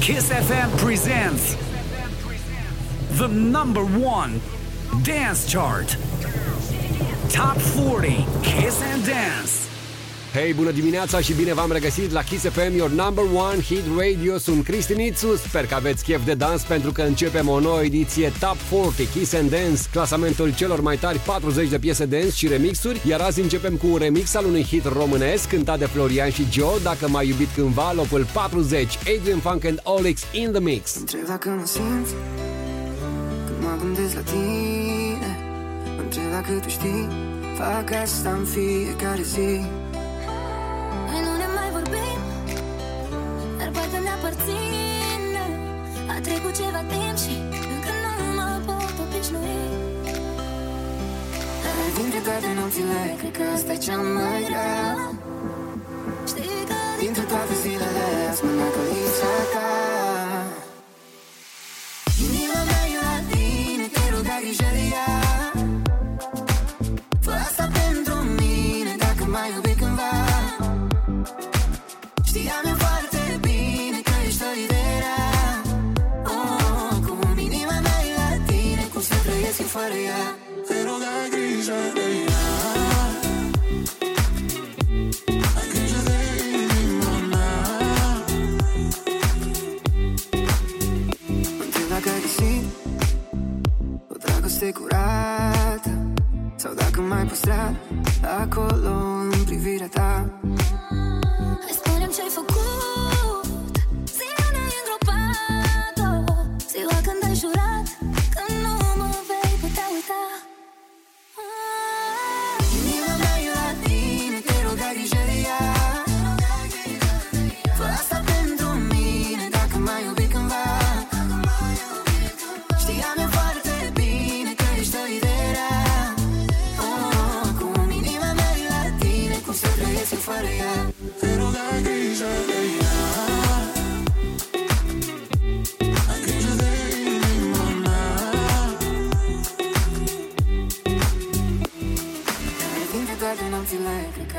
Kiss FM presents the number one dance chart. Top 40 Kiss and Dance. Hei, bună dimineața și bine v-am regăsit la Kiss FM, your number one hit radio. Sunt Cristi Nițu, sper că aveți chef de dans pentru că începem o nouă ediție Top 40 Kiss and Dance, clasamentul celor mai tari 40 de piese dance și remixuri, iar azi începem cu un remix al unui hit românesc cântat de Florian și Joe, dacă m-ai iubit cândva, locul 40, Adrian Funk and Olix in the mix. Întreb dacă mă simți Când mă gândesc la tine Mă întreb dacă tu știi Fac asta în fiecare zi dintre toate nopțile Cred că asta e cea mai grea Știi că Dintre toate zilele Ați mânat călița ta O dragoste curată? Sau dacă m-ai păstrat Acolo în privirea ta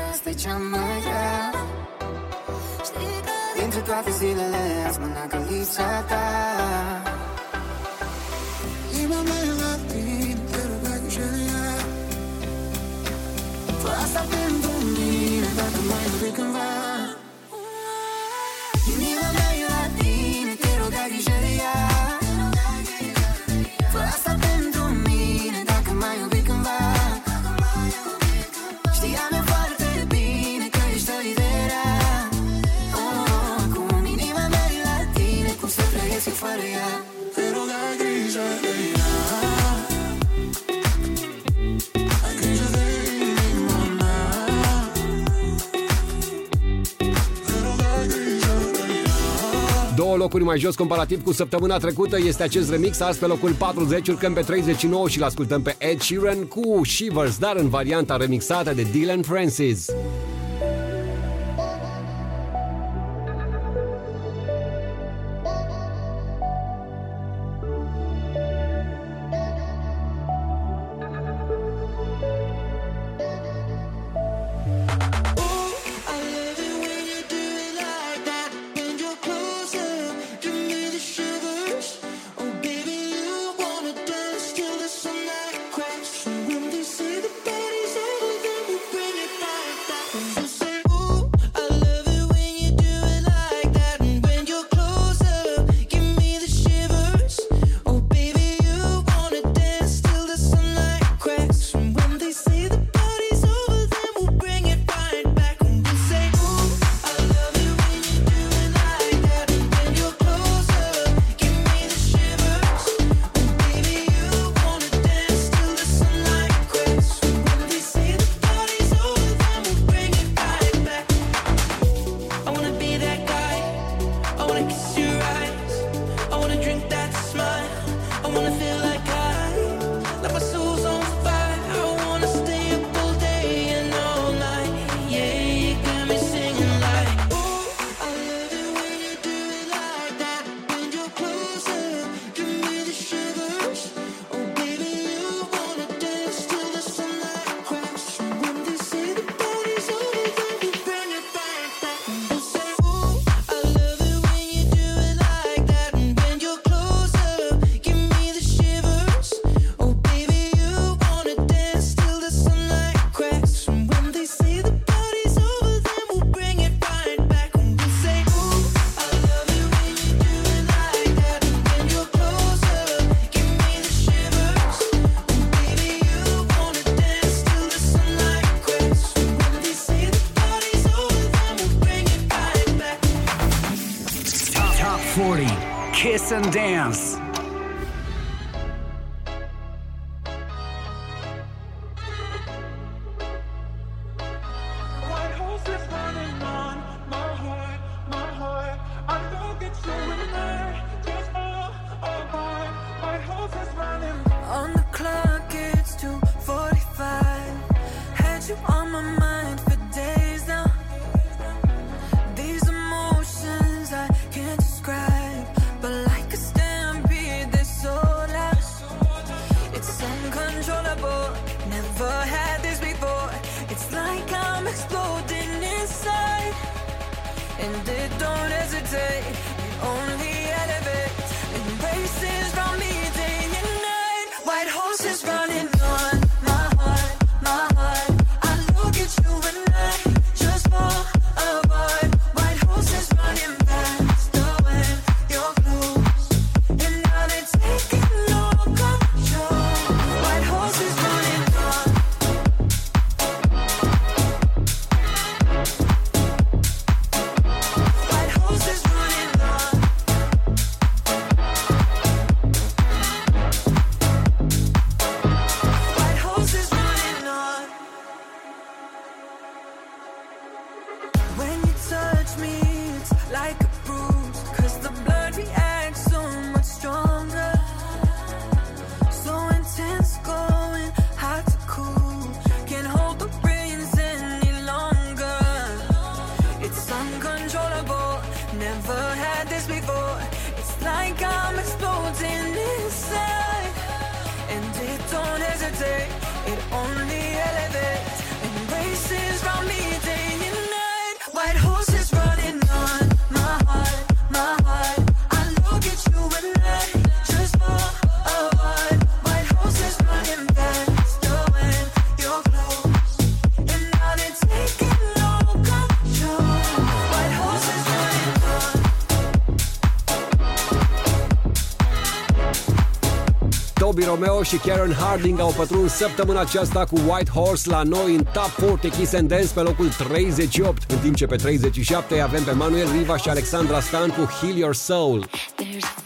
că asta e cea mai grea. Știi că Dintre toate zilele Ați mânat călița ta. Inima mea e la tine Te rog, ai grijă de ea. Fă asta pentru mine Dacă m-ai iubit cândva locuri mai jos comparativ cu săptămâna trecută este acest remix, azi pe locul 40 urcăm pe 39 și-l ascultăm pe Ed Sheeran cu Shivers, dar în varianta remixată de Dylan Francis. Romeo și Karen Harding au pătruns săptămâna aceasta cu White Horse la noi în Top 40 Kiss and Dance pe locul 38, în timp ce pe 37 avem pe Manuel Riva și Alexandra Stan cu Heal Your Soul. Top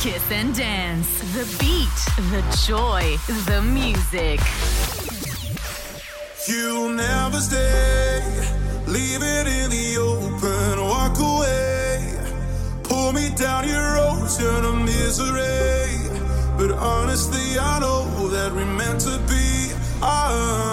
Kiss and Dance. The beat, the joy, the music. You'll never stay. Leave it in the open. Walk away. Pull me down your ocean of misery. But honestly, I know that we're meant to be. I,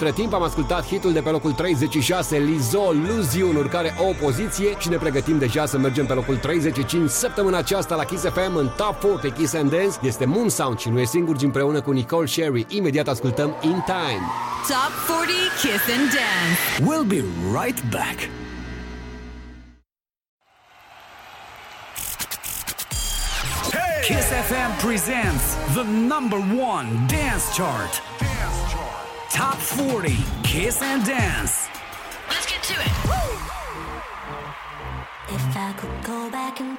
Între timp am ascultat hitul de pe locul 36, Lizo, Lose You, în urcare o poziție și ne pregătim deja să mergem pe locul 35 săptămâna aceasta la Kiss FM în Top 40 Kiss and Dance. Este Moon Sound și nu e singur, ci împreună cu Nicole Sherry. Imediat ascultăm In Time. Top 40 Kiss and Dance. We'll be right back. Kiss FM presents the number one dance chart. Top 40 Kiss and Dance. Let's get to it. If I could go back in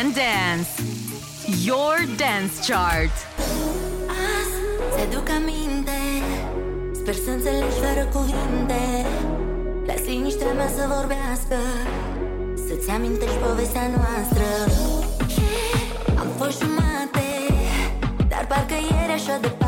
and Dance. Your Dance Chart. Se duc aminte Sper să înțelegi fără cuvinte. Las liniștea mea să vorbească Să-ți amintești povestea noastră. Am fost jumate Dar parcă ieri așa departe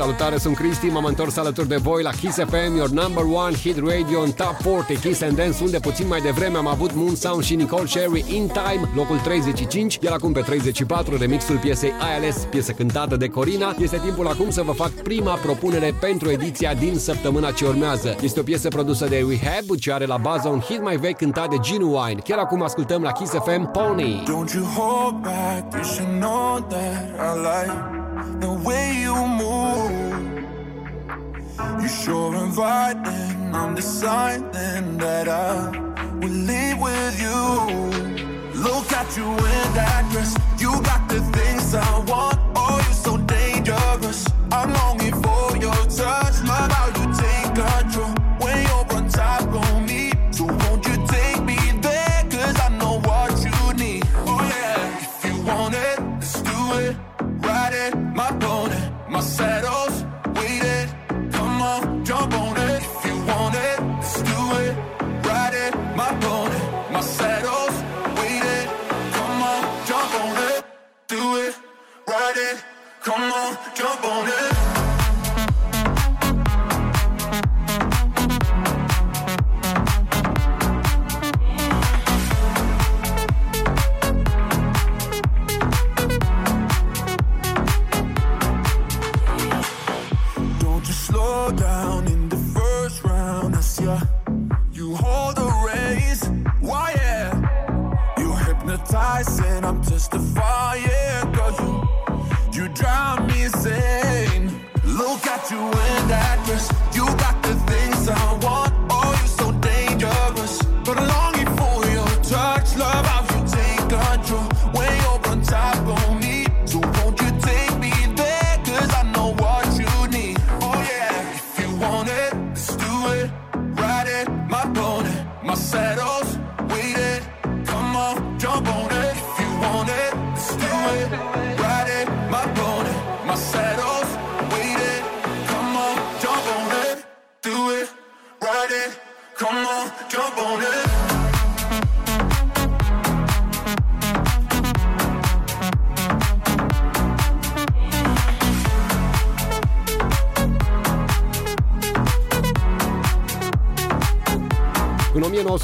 Salutare, sunt Cristi, m-am întors alături de voi la Kiss FM, your number one hit radio în top 40 Kiss and Dance, unde puțin mai devreme am avut Moon Sound și Nicole Sherry In Time, locul 35, iar acum pe 34 remixul piesei ALS piesă cântată de Corina. Este timpul acum să vă fac prima propunere pentru ediția din săptămâna ce urmează. Este o piesă produsă de Rehab, ce are la bază un hit mai vechi cântat de Gene Genuine. Chiar acum ascultăm la Kiss FM Pony. Don't you hold back, you know that I like I'm the something that I will leave with you. Look at you in that dress, you got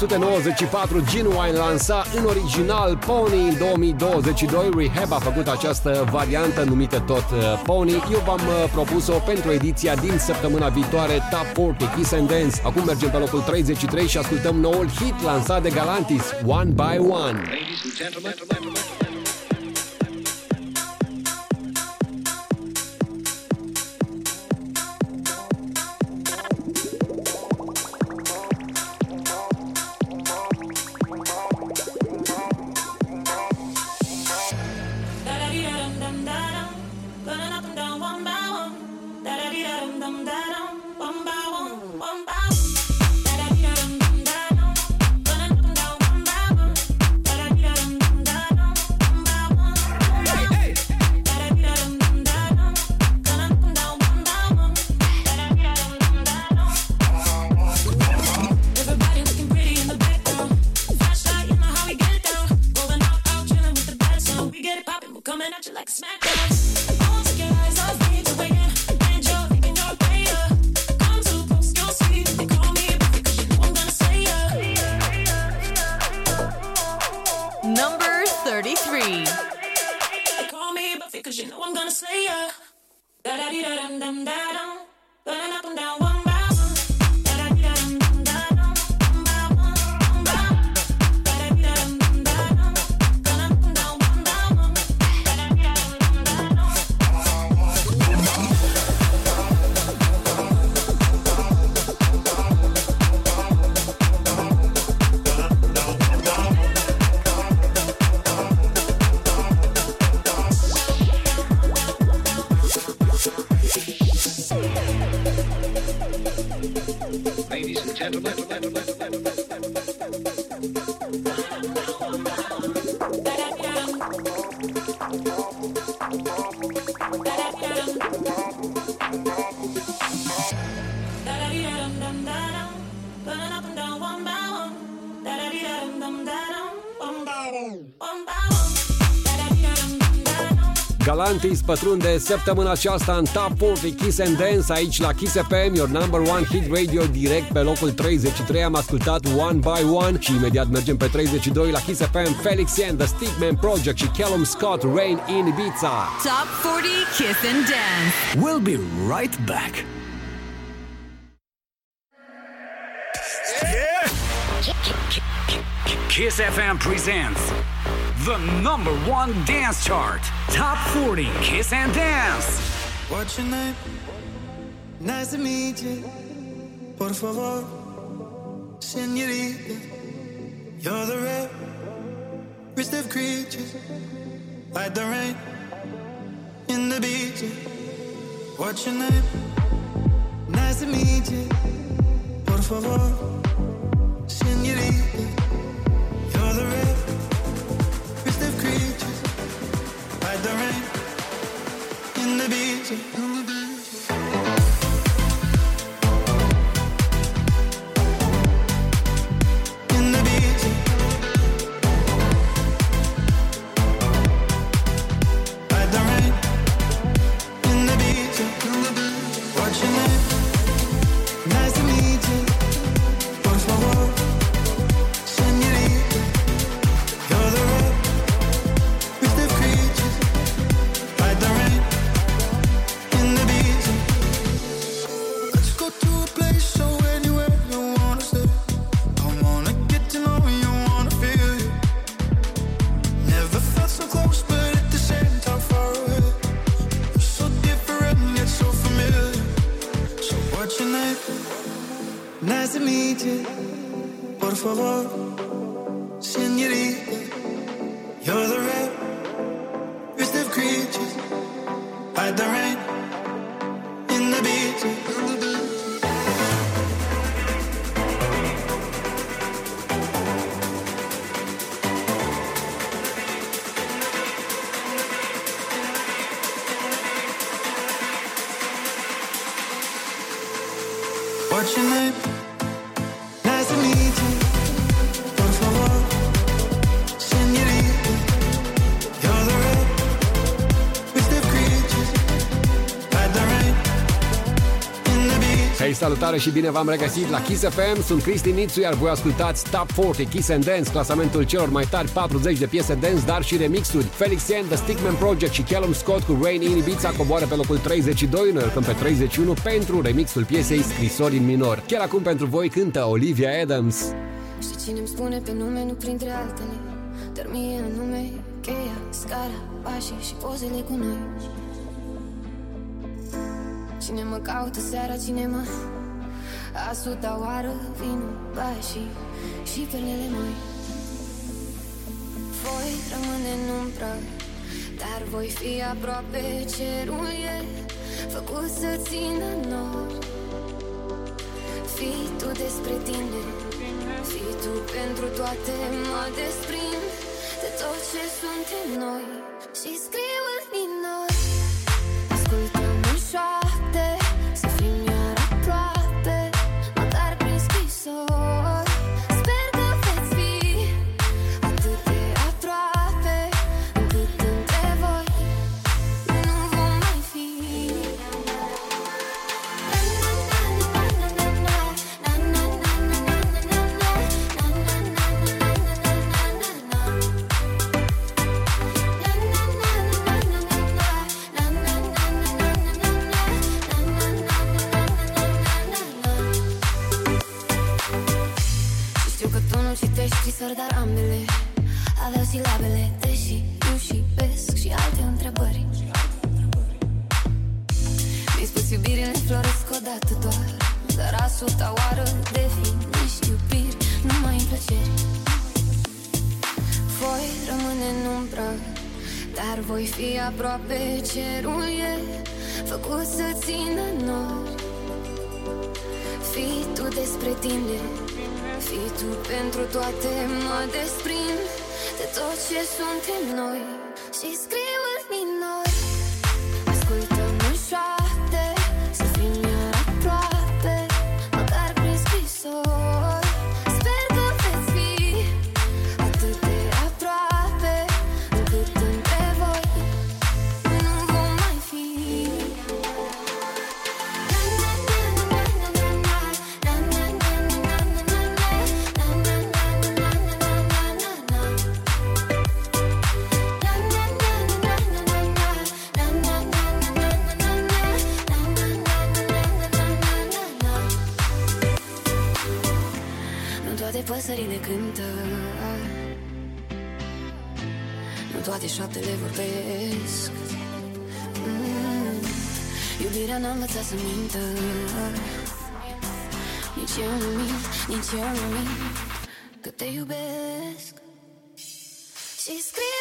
1994 Genuine lansa în original Pony în 2022 Rehab a făcut această variantă numită tot uh, Pony. Eu v-am uh, propus-o pentru ediția din săptămâna viitoare Top 40 Kiss and Dance. Acum mergem pe locul 33 și ascultăm noul hit lansat de Galantis One by One. Ladies and gentlemen, Galantis pătrunde săptămâna aceasta în Top 40 Kiss and Dance aici la Kiss FM, your number one hit radio direct pe locul 33. Am ascultat One by One și imediat mergem pe 32 la Kiss FM, Felix and The Stickman Project și Callum Scott, Rain in Ibiza. Top 40 Kiss and Dance. We'll be right back. Kiss FM presents the number one dance chart. Top 40 Kiss and Dance. What's your name? Nice to meet you. Por favor, senorita. You're the rare, rarest of creatures. Like the rain in the beach. What's your name? Nice to meet you. Por favor, senorita. You're the rarest the rain in the beach. In the salutare și bine v-am regăsit la Kiss FM. Sunt Cristi Nițu, iar voi ascultați Top 40 Kiss and Dance, clasamentul celor mai tari 40 de piese dance, dar și remixuri. Felix Yan, The Stickman Project și Callum Scott cu Rain in Ibiza coboară pe locul 32, noi urcăm pe 31 pentru remixul piesei Scrisori în minor. Chiar acum pentru voi cântă Olivia Adams. Știi cine îmi spune pe nume, nu printre altele Dar mie anume cheia, scara, pașii și pozele cu noi Cine mă caută seara, cine mă A suta oară, vinul, pașii și perlele moi Voi rămâne în umbră Dar voi fi aproape cerul e Făcut să țină nori. Fii tu despre tine Fii tu pentru toate Mă desprind de tot ce suntem noi. Și scriu Dar voi fi aproape Cerul e făcut să țină nori Fii tu despre tine Fii tu pentru toate Mă desprind de tot ce suntem noi. Și scriu să mintă. Nici eu nu mint, nici eu nu mint Că te iubesc. Și scriu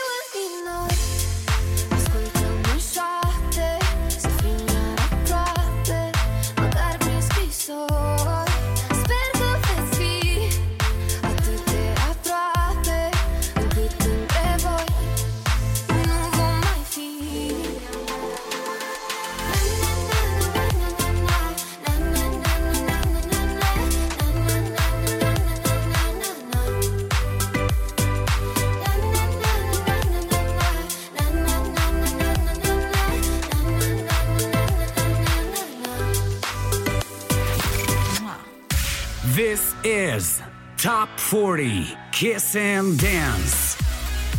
40 Kiss and Dance.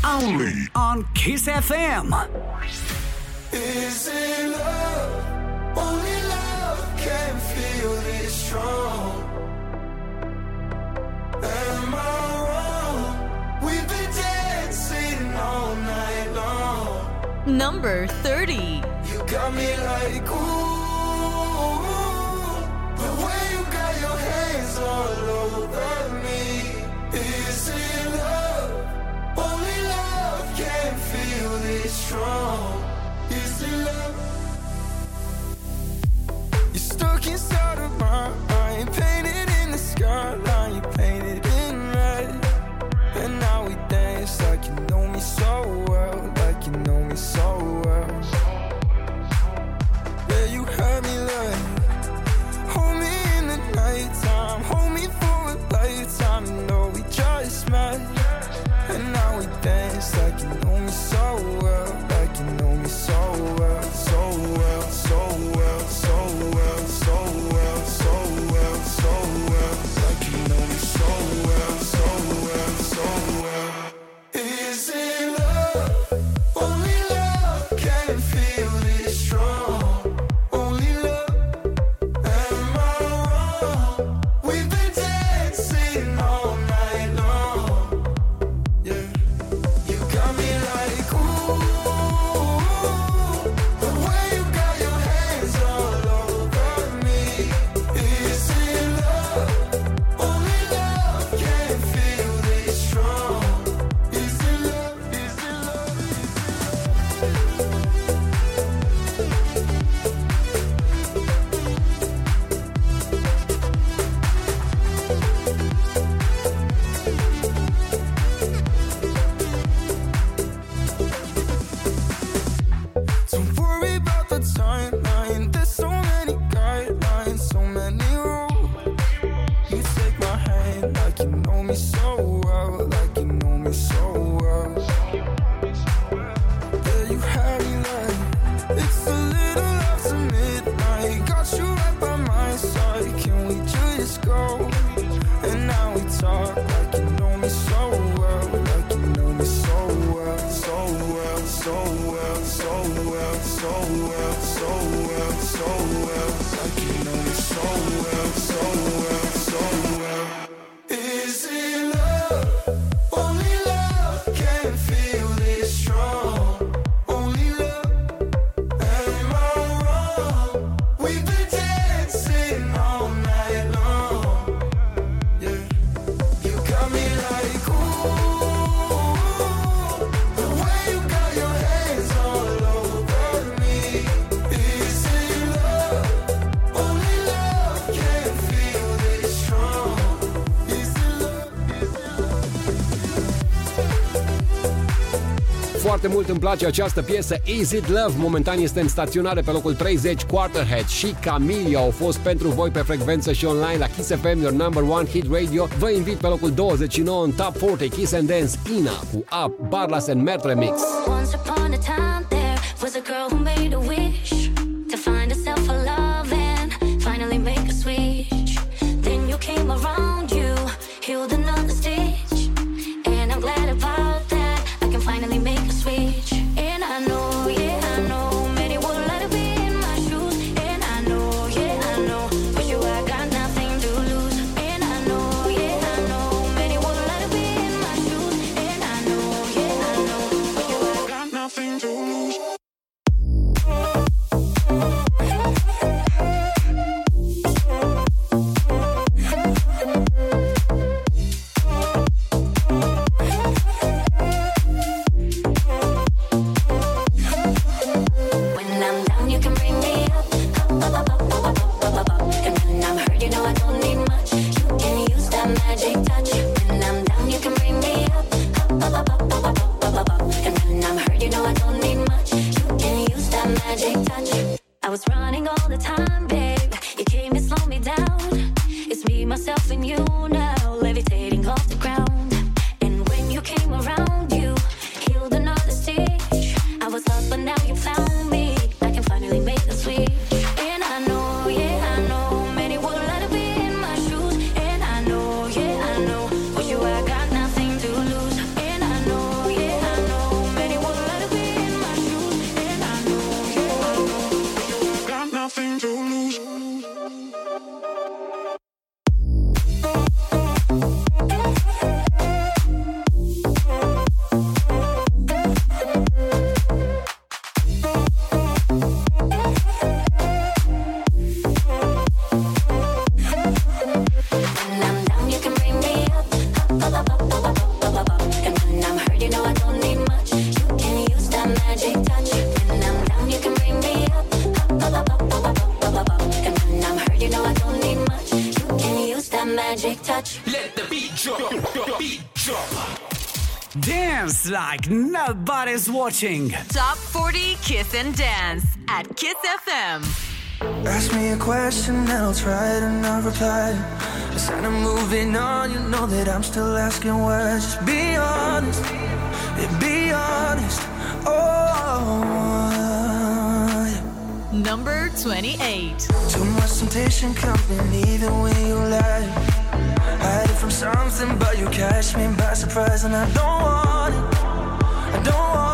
Only on Kiss FM. Is it love? Only love can feel this strong. Am I wrong? We've been dancing all night long. Number 30. You got me like ooh, the way you got your hands all over strong. Is it love? You're stuck inside of my mind, painted in the skyline. You painted in red, and now we dance like you know me so well, like you know me so well. Yeah, you had me like Hold me in the nighttime Hold me for a lifetime You know we just met And now we dance like you know me so well Like you know me so well So well, so well, so well, so well, so well, so well the time. place această piesă Is It Love? Momentan este în staționare pe locul 30 Quarterhead și Camilia au fost pentru voi pe frecvență și online la Kiss FM, your number one hit radio. Vă invit pe locul 29 în Top 40 Kiss and Dance Ina cu Up, Barlas and Mert Remix. Once upon a time there was a girl who made a wish Like nobody's watching. Top 40 Kiss and Dance at Kiss FM. Ask me a question and I'll try it and I'll reply. I said I'm moving on, you know that I'm still asking why. Just be honest, be honest. Oh. Number 28. Too much temptation coming even when you lie. Hiding from something, but you catch me by surprise, and I don't want it. Don't want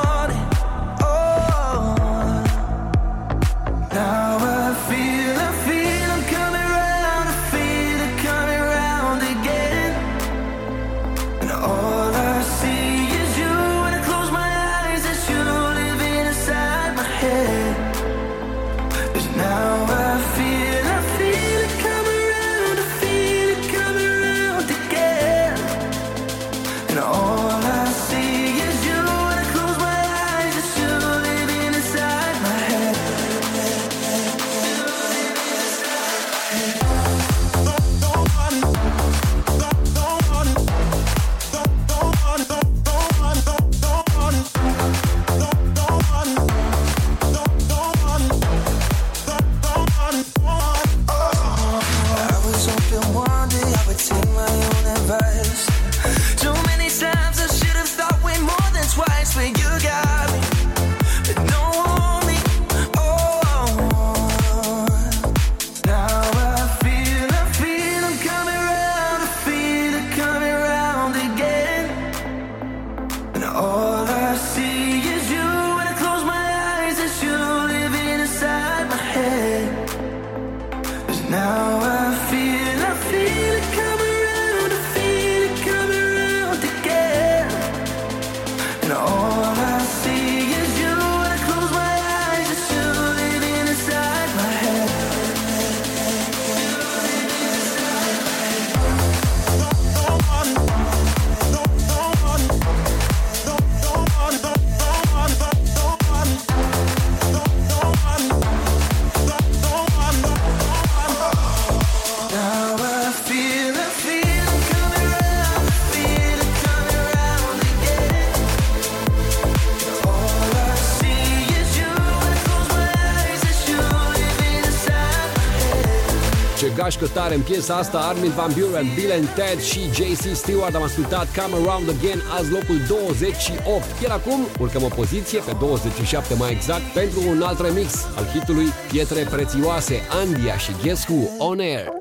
în piesa asta Armin Van Buren, Bill and Ted și JC Stewart. Am ascultat Come Around Again Azi locul 28 Iar acum urcăm o poziție pe 27 mai exact Pentru un alt remix al hitului Pietre Prețioase Andia și Guess Who On Air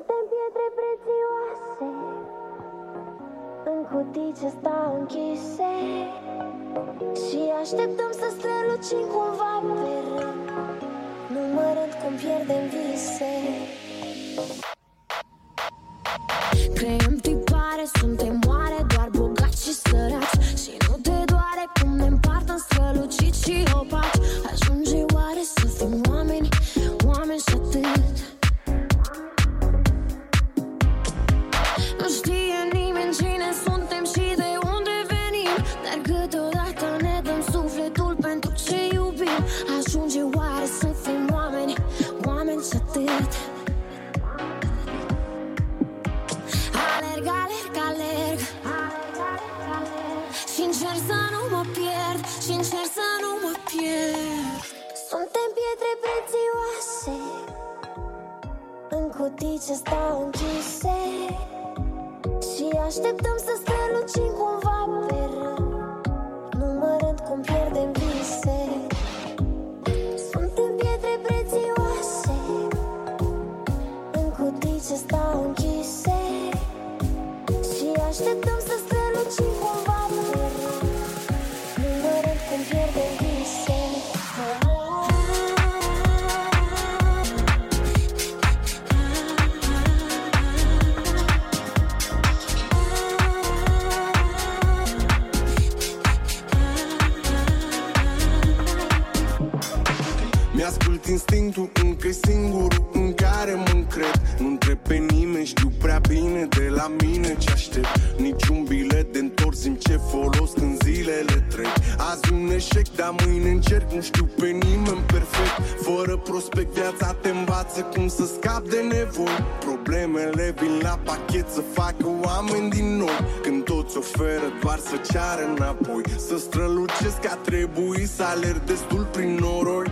singurul în care mă încred. Nu întreb pe nimeni, știu prea bine de la mine ce aștept. Niciun bilet de întors simt ce folos când zilele trec. Azi un eșec, dar mâine încerc, nu știu pe nimeni perfect. Fără prospect viața te învață cum să scap de nevoi. Problemele vin la pachet să facă oameni din noi Când toți oferă doar să ceară înapoi. Să strălucesc a trebui să alerg destul prin noroi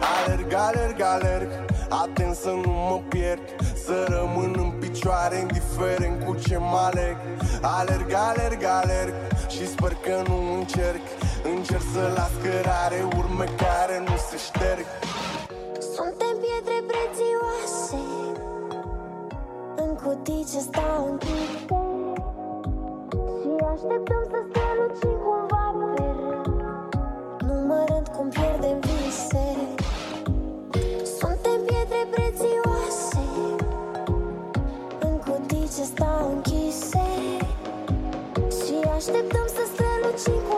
Alerg, alerg, alerg. Atent să nu mă pierd Să rămân în picioare Indiferent cu ce mă aleg. Alerg, alerg, alerg Și sper că nu încerc. Încerc să las cărare Urme care nu se șterg. Suntem pietre prețioase. În cutii ce stau închise Și așteptăm să strălucim așteptăm să strălucim cumva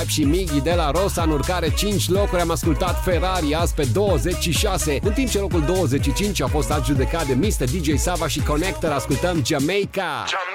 Vibe și migi de la Rosa în urcare 5 locuri. Am ascultat Ferrari azi pe 26, în timp ce locul 25 a fost adjudecat de Mr. DJ Sava și Connector. Ascultăm Jamaica. Jamaica.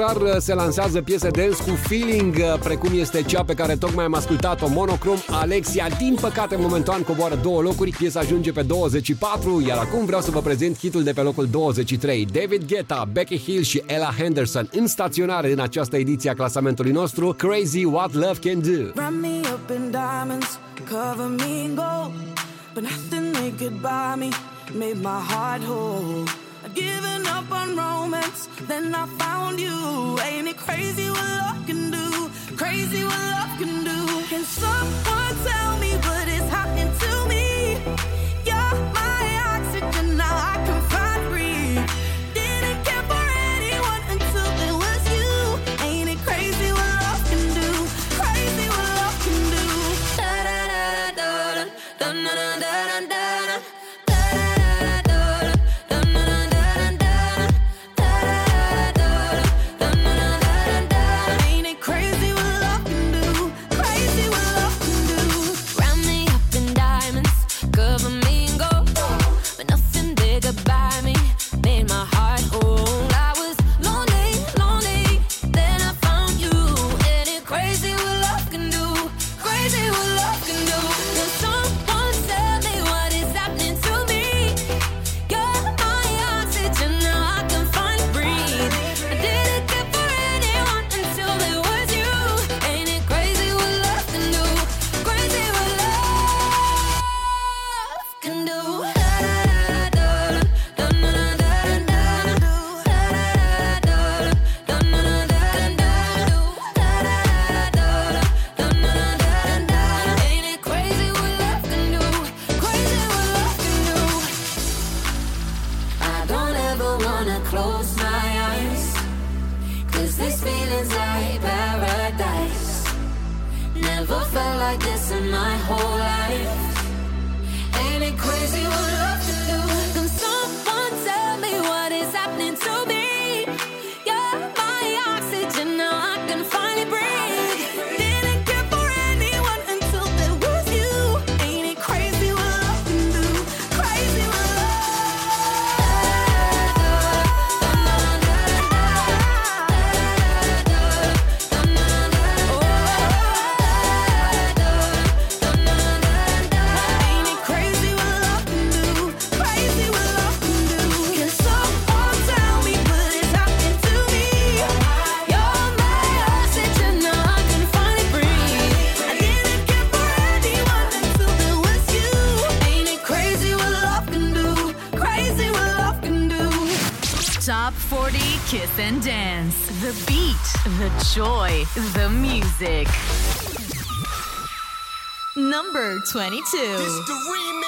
rar uh, se lansează piese dance cu feeling, uh, precum este cea pe care tocmai am ascultat-o, Monocrom Alexia. Din păcate, momentan coboară două locuri, piesa ajunge pe 24, iar acum vreau să vă prezint hitul de pe locul 23. David Guetta, Becky Hill și Ella Henderson în staționare în această ediție a clasamentului nostru, Crazy What Love Can Do. Wrap me up in diamonds, cover me in gold, but nothing they could buy me, made my heart whole. giving up on romance. Then I found you. Ain't it crazy what love can do? Crazy what love can do. Can someone tell me what? 22.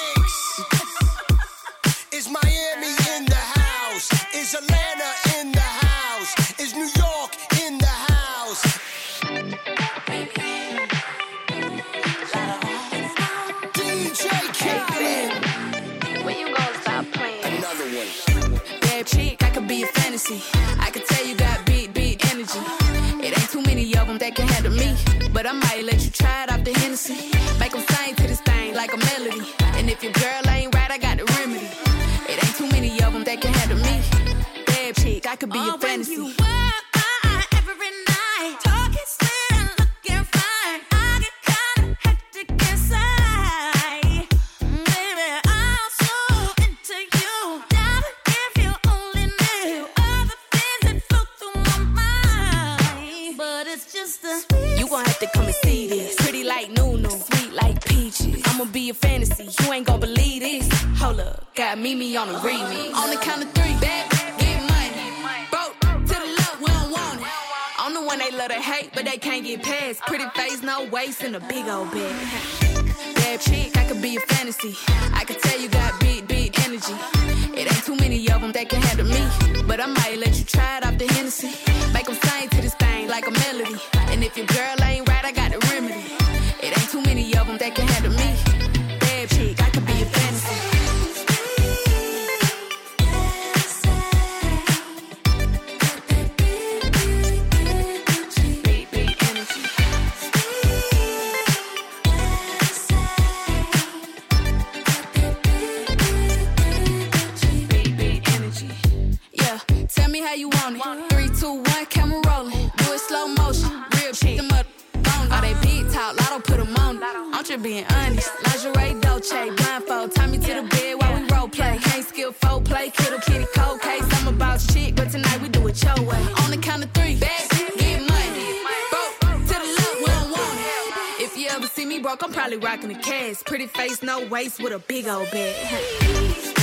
Could be Oh, a fantasy. When you walk by every night, talking sweet and looking fine, I get kinda hectic inside. Baby, I'm so into you. Darling, if you only knew all the things that flow through my mind. But it's just a You gon' have to come and see this. Pretty like Nunu, sweet like peaches. I'ma be a fantasy, you ain't gon' believe this. Hold up, got Mimi on the remix. On the count of three, can't get past. Pretty face, no waist, and a big old bag. Bad chick, I could be a fantasy. I could tell you got big, big energy. It ain't too many of them that can handle me. But I might let you try it off the Hennessy. Make them sing to this thing like a melody. And if your girl ain't just being honest. Lingerie, Dolce, blindfold. Tie me to the bed while we role play. Can't skill folk play. Kittle kitty cold case. I'm about shit, but tonight we do it your way. On the count of three, bad, get money. Broke to the left, we don't want it. If you ever see me broke, I'm probably rocking a cast. Pretty face, no waist, with a big old bag.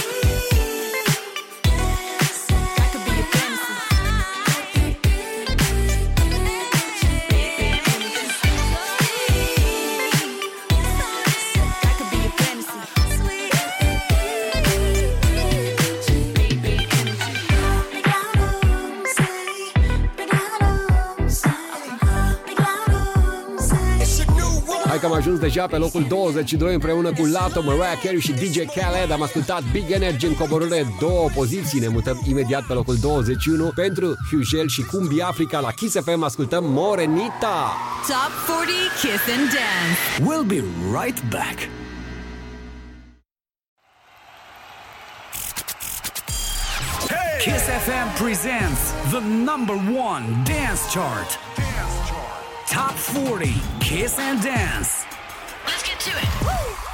Că am ajuns deja pe locul 22 împreună cu Lato, Mariah Carey și DJ Khaled. Am ascultat Big Energy în coborâre două poziții. Ne mutăm imediat pe locul 21 pentru Hugel și Cumbi Africa. La Kiss FM ascultăm Morenita. Top 40 Kiss and Dance. We'll be right back. Kiss FM presents the number one dance chart. Top 40 Kiss and Dance. Let's get to it.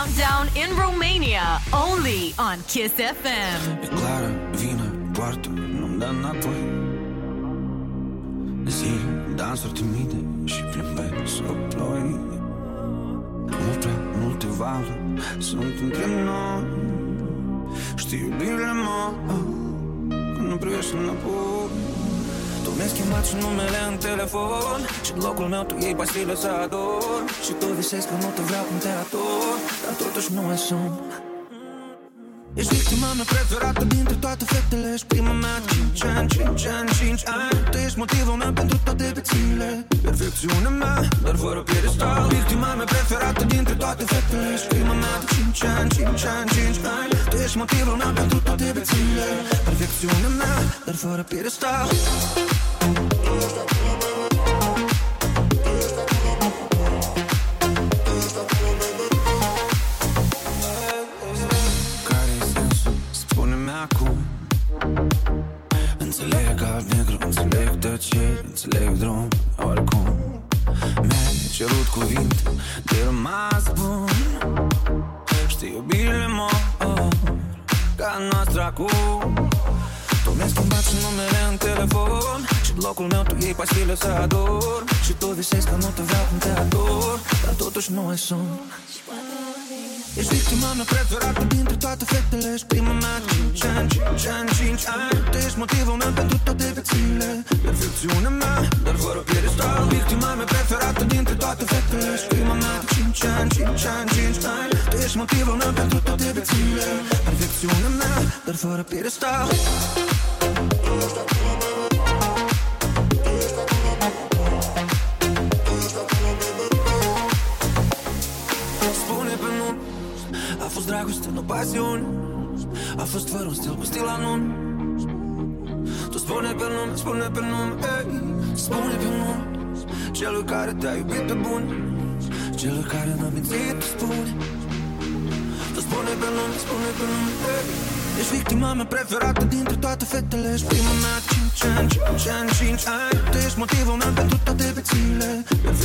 Countdown in Romania, only on Kiss FM. E clară, vină, poartă, nu-mi dă înapoi. Zi, dansuri timide și plimbe sub ploi. Mult prea multe valuri sunt între noi. Știi iubirile mă, când nu privești înapoi. Tu mi-ai schimbat și numele în telefon Și în locul meu tu iei pastile să ador. Și tu visezi că nu te vreau cum te ador Dar totuși nu mai sunt Ești victima mea preferată dintre toate fetele Ești prima mea de 5 ani, 5 ani, 5 ani. Tu ești motivul meu pentru toate vețile Perfecțiunea mea, dar fără piedestal. Victima mea preferată dintre toate fetele Ești prima mea de 5 ani, 5 ani, 5 ani. Tu ești motivul meu pentru toate vețile Perfecțiunea mea, dar fără piedestal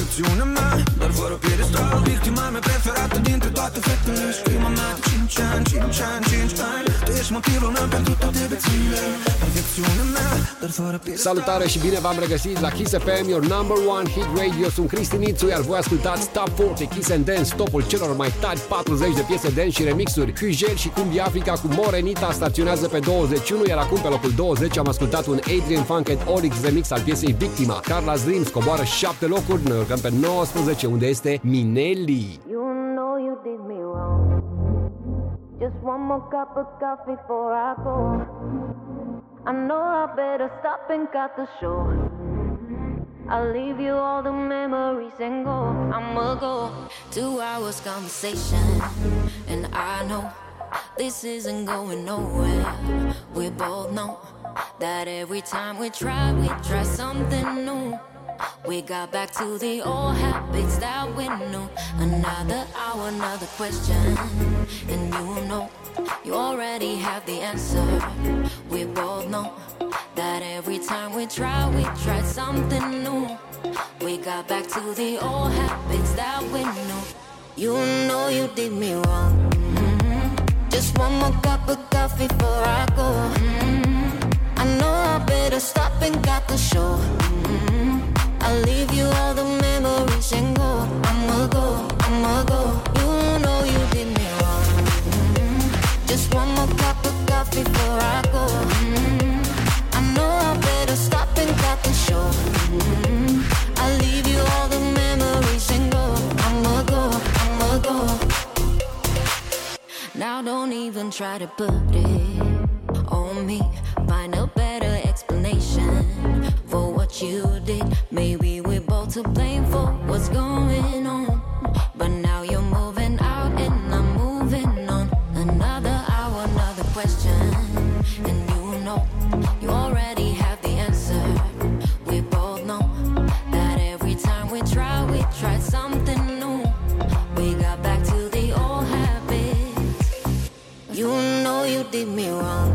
Perfecțiunea mea, dar fără piedestal. Victima mea preferată dintre toate fetele Ești prima mea de 5 ani, 5 ani, 5 ani. Tu ești motivul meu pentru toate vețile Perfecțiunea mea, dar fără piedestal Salutare și bine v-am regăsit la Kiss FM, your number one hit radio. Sunt Cristi Nițu, iar voi ascultați Top 40 Kiss and Dance, topul celor mai tari 40 de piese dance și remixuri. Hügel și Cumbia Africa cu Morenita staționează pe 21, iar acum pe locul 20 am ascultat un Adrian Funk and Olix remix al piesei Victima. Carla's Dreams coboară 7 locuri, noi urcăm pe 19, unde este Minelli. You know you did me wrong. Just one more cup of coffee before I go. I know I better stop and cut the show. I'll leave you all the memories and go. I'ma go. Two hours conversation, and I know this isn't going nowhere. We both know that every time we try, we try something new. We got back to the old habits that we knew. Another hour, another question. And you know, you already have the answer. We both know that every time we try, we try something new. We got back to the old habits that we knew. You know you did me wrong. Mhm. Just one more cup of coffee before I go. Mhm. I know I better stop and got the show. Mhm. I'll leave you all the memories and go. I'ma go, I'ma go. You know you me wrong. Mhm. Just one more cup of coffee before I go. Mhm. I know I better stop and got the show. Mhm. I'll leave you all the memories and go. I'ma go, I'ma go. Now don't even try to put it on me. Find a better explanation what you did. Maybe we're both to blame for what's going on. But now you're moving out and I'm moving on. Another hour, another question. And you know, you already have the answer. We both know that every time we try, we try something new. We got back to the old habits. You know you did me wrong.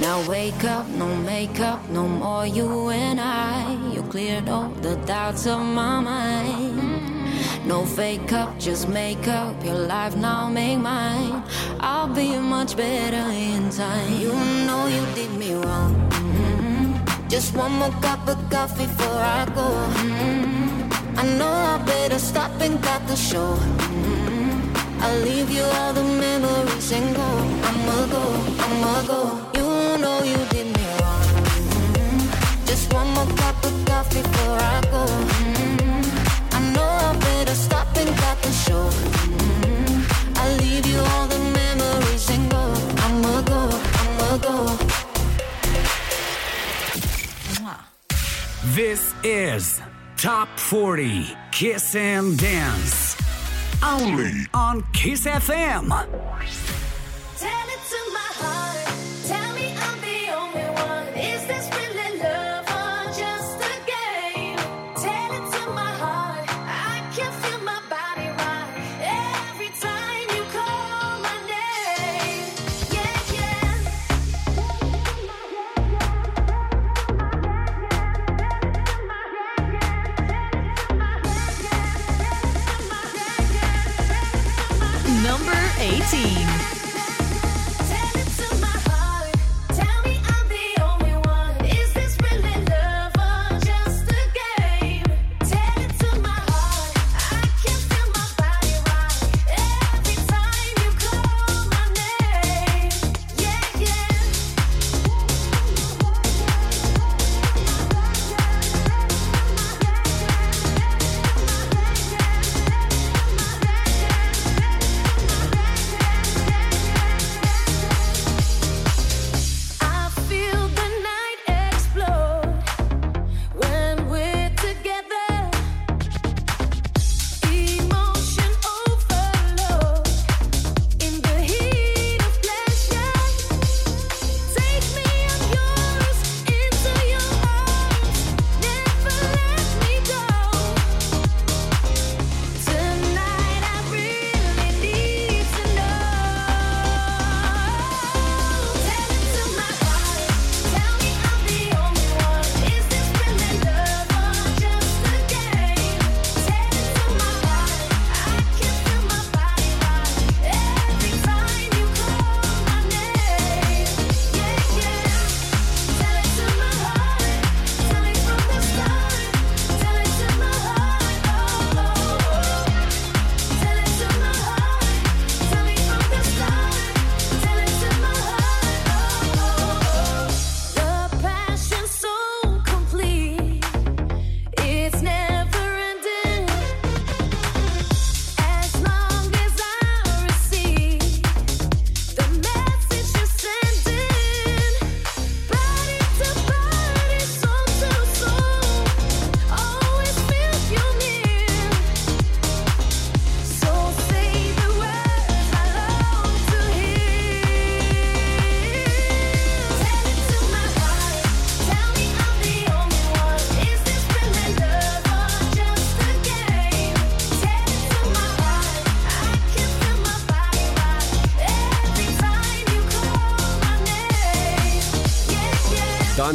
Now wake up, no makeup, no more you and I. You cleared all the doubts of my mind. No fake up, just make up your life now, make mine. I'll be much better in time. You know you did me wrong. Mhm. Just one more cup of coffee before I go. Mhm. I know I better stop and cut the show. Mhm. I'll leave you all the memories and go. I'ma go, I'ma go. This is Top 40 Kiss and Dance. Only on Kiss FM.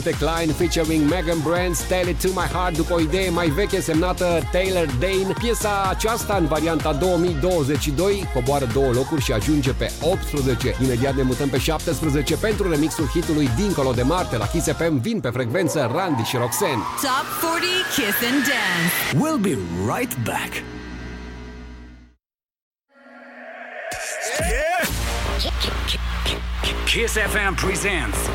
Yeah. Dante Klein featuring Megan Brands Tell It To My Heart după o idee mai veche semnată Taylor Dane. Piesa aceasta în varianta 2022 coboară două locuri și ajunge pe 18. Imediat ne mutăm pe 17 pentru remixul hitului Dincolo de Marte la Kiss FM vin pe frecvență Randy și Roxanne. Top 40 Kiss and Dance. We'll be right back. Kiss FM presents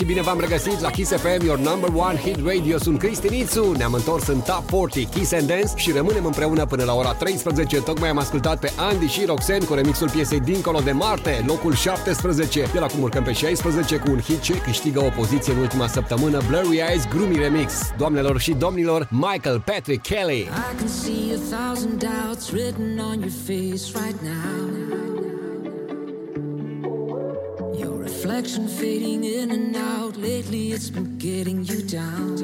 și bine v-am regăsit la Kiss FM, your number one hit radio. Sunt Cristi Nițu, ne-am întors în Top 40 Kiss and Dance și rămânem împreună până la ora 13. Tocmai am ascultat pe Andy și Roxen cu remixul piesei Dincolo de Marte, locul 17. De la cum urcăm pe 16 cu un hit ce câștigă o poziție în ultima săptămână, Blurry Eyes Gloomy Remix. Doamnelor și domnilor, Michael Patrick Kelly. I can see a thousand doubts written on your face right now. been fading in and out. Lately, it's been getting you down.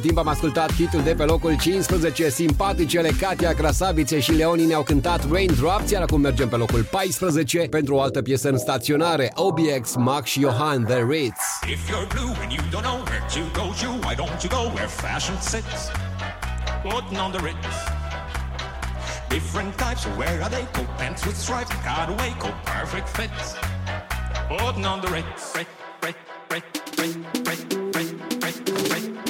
timp am ascultat titlul de pe locul 15, simpaticele Katia Crasabițe și Leoni ne-au cântat Raindrops, iar acum mergem pe locul 14 pentru o altă piesă în staționare, OBX, Mac și Johan, The Ritz. If you're blue and you don't know where to go, you, why don't you go where fashion sits? Putting on the Ritz. Different types, where are they? Coat pants with stripes, cutaway, coat perfect fits. Putting on the Ritz, Ritz, Ritz, Ritz, Ritz, Ritz, Ritz, Ritz.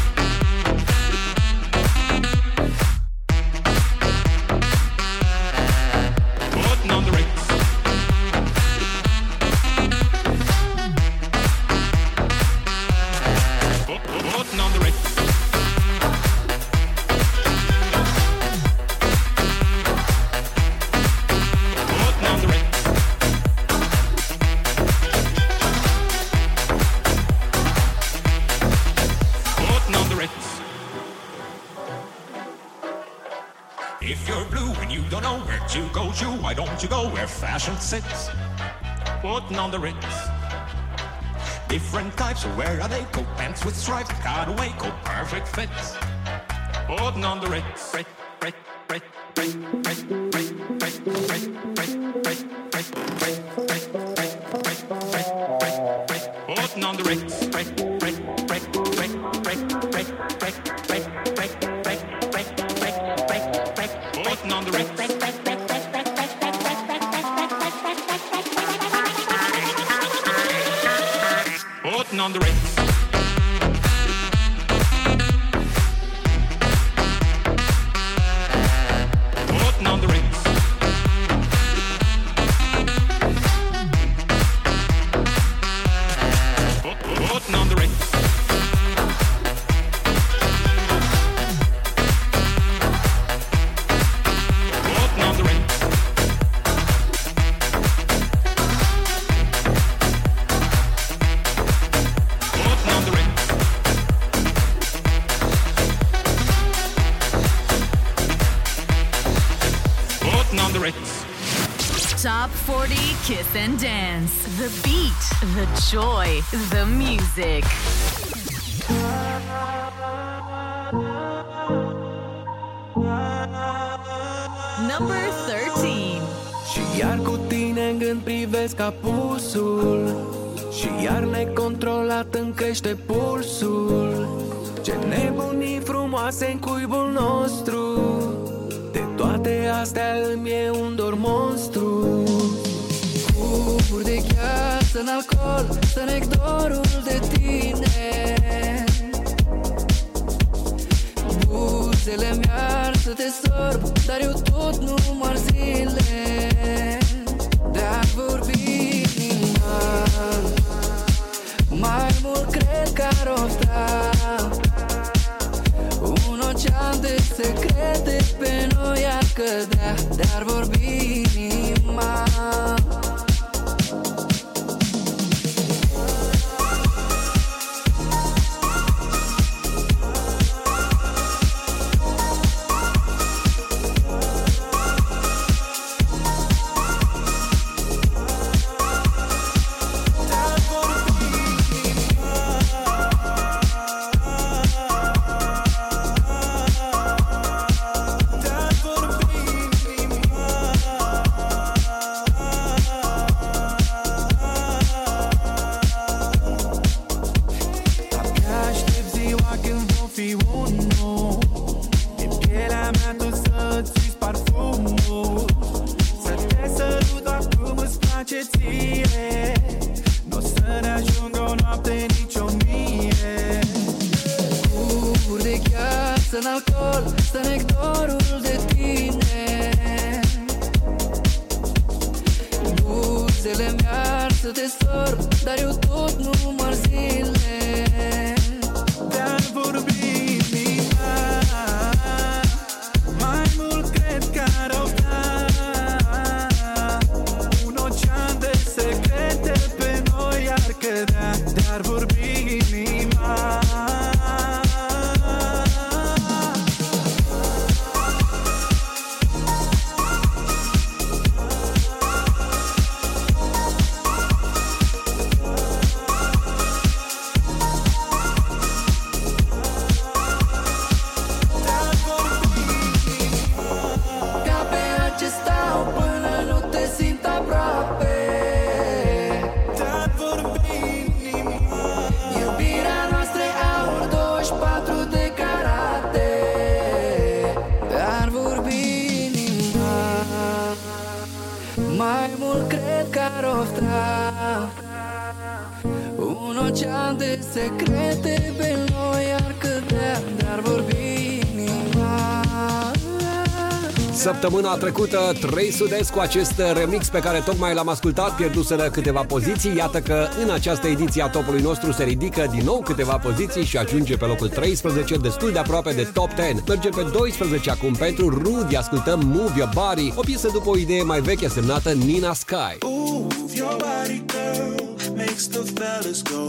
fashion sits? Putting on the Ritz. Different types wear are they? Coat pants with stripes, cutaway coat, perfect fits. Putting on the Ritz, Kiss and Dance. The beat, the joy, the music. Săptămâna trecută, 3 Sudesc cu acest remix pe care tocmai l-am ascultat, pierduseră câteva poziții. Iată că în această ediție a topului nostru se ridică din nou câteva poziții și ajunge pe locul 13, destul de aproape de top 10. Merge pe 12 acum pentru Rudy, ascultăm Move Your Body, o piesă după o idee mai veche semnată Nina Sky. Move your body, girl, makes the fellas go.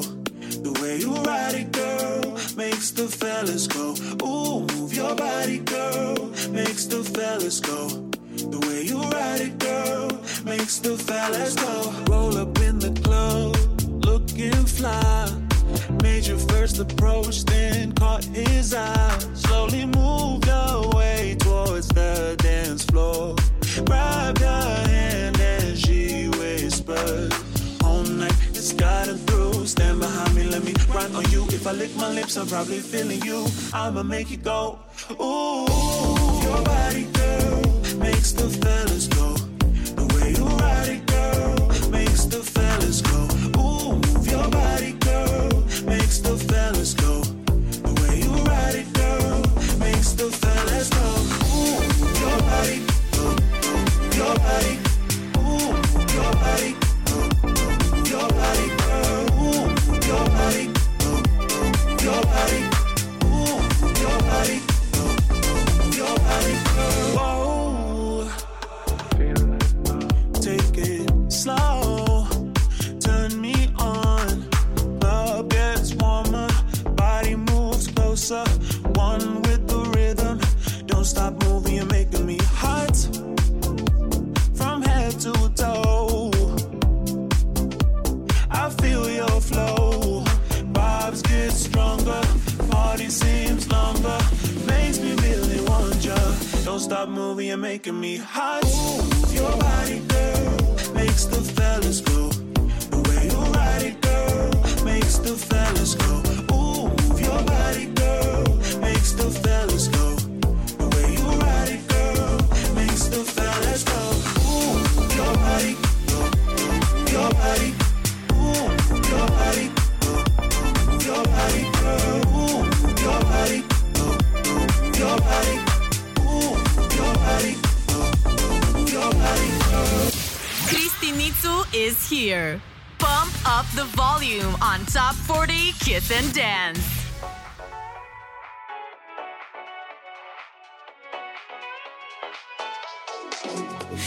The way you ride it, girl, makes the fellas go. Ooh, move your body, girl, makes the fellas go. The way you ride it, girl, makes the fellas go. Roll up in the club, looking fly. Made your first approach, then caught his eye. Slowly moved your way towards the dance floor. Grabbed her hand and she whispered, All night, it's through. Stand behind me, let me run on you. If I lick my lips, I'm probably feeling you. I'ma make it go. Your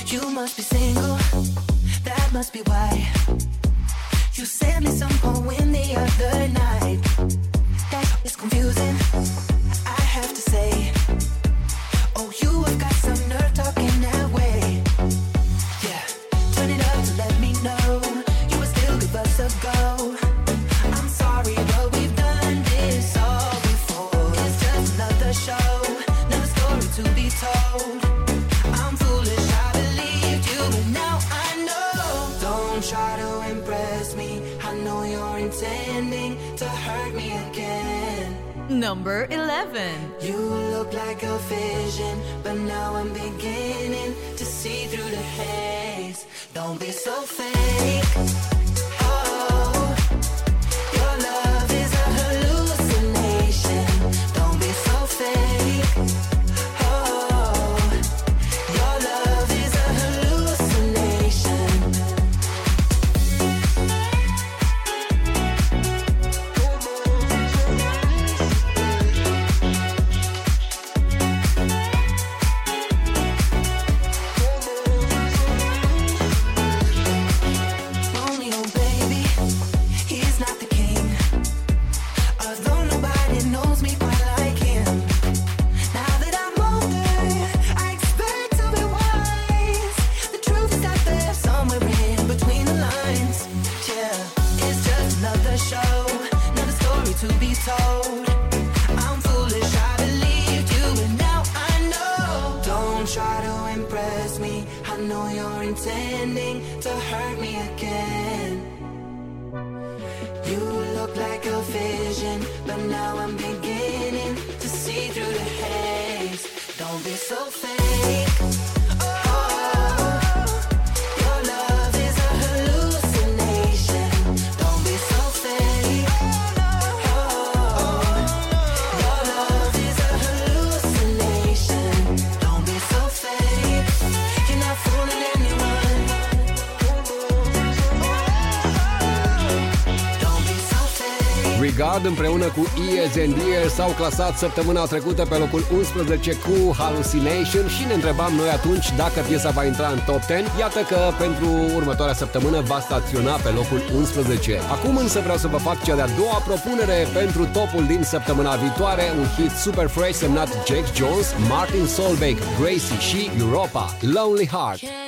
You must be single, that must be why. You sent me some poem the other night. That is confusing. number 11. You look like a vision, but now I'm beginning to see through the haze. Don't be so fake. împreună cu Years and Years s-au clasat săptămâna trecută pe locul 11 cu Hallucination și ne întrebam noi atunci dacă piesa va intra în top 10. Iată că pentru următoarea săptămână va staționa pe locul 11. Acum însă vreau să vă fac cea de-a doua propunere pentru topul din săptămâna viitoare, un hit super fresh semnat Jack Jones, Martin Solveig, Gracie și Europa, Lonely Heart.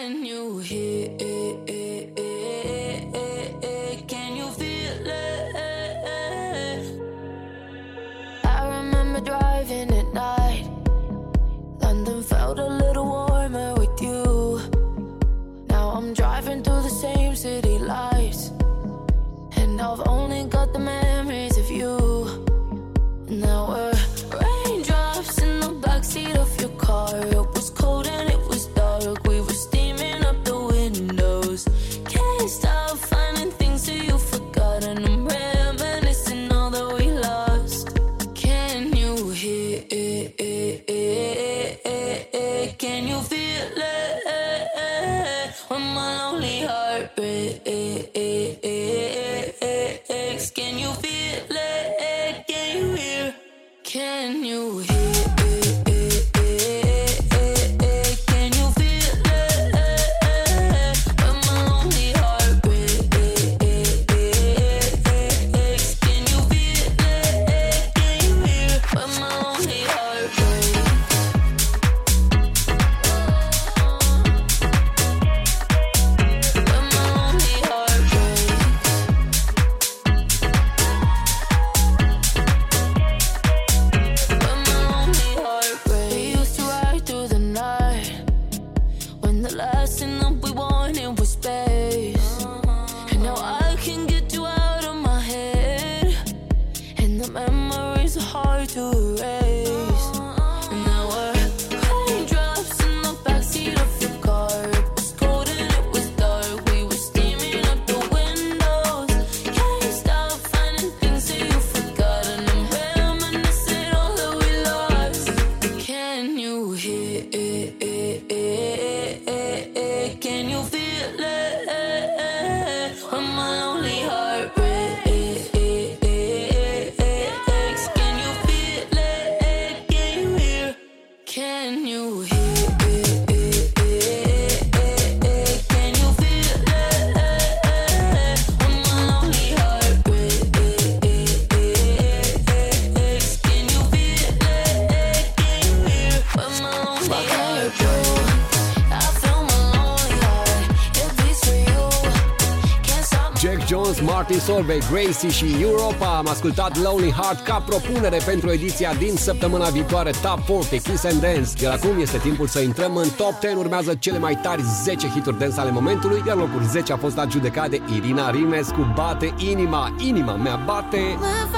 Solveig, Gracie și Europa. Am ascultat Lonely Heart ca propunere pentru ediția din săptămâna viitoare Top 40 Kiss and Dance. Iar acum este timpul să intrăm în Top 10. Urmează cele mai tari 10 hituri dance ale momentului, iar locul 10 a fost adjudecat de Irina Rimes cu Bate Inima. Inima mea bate... Mă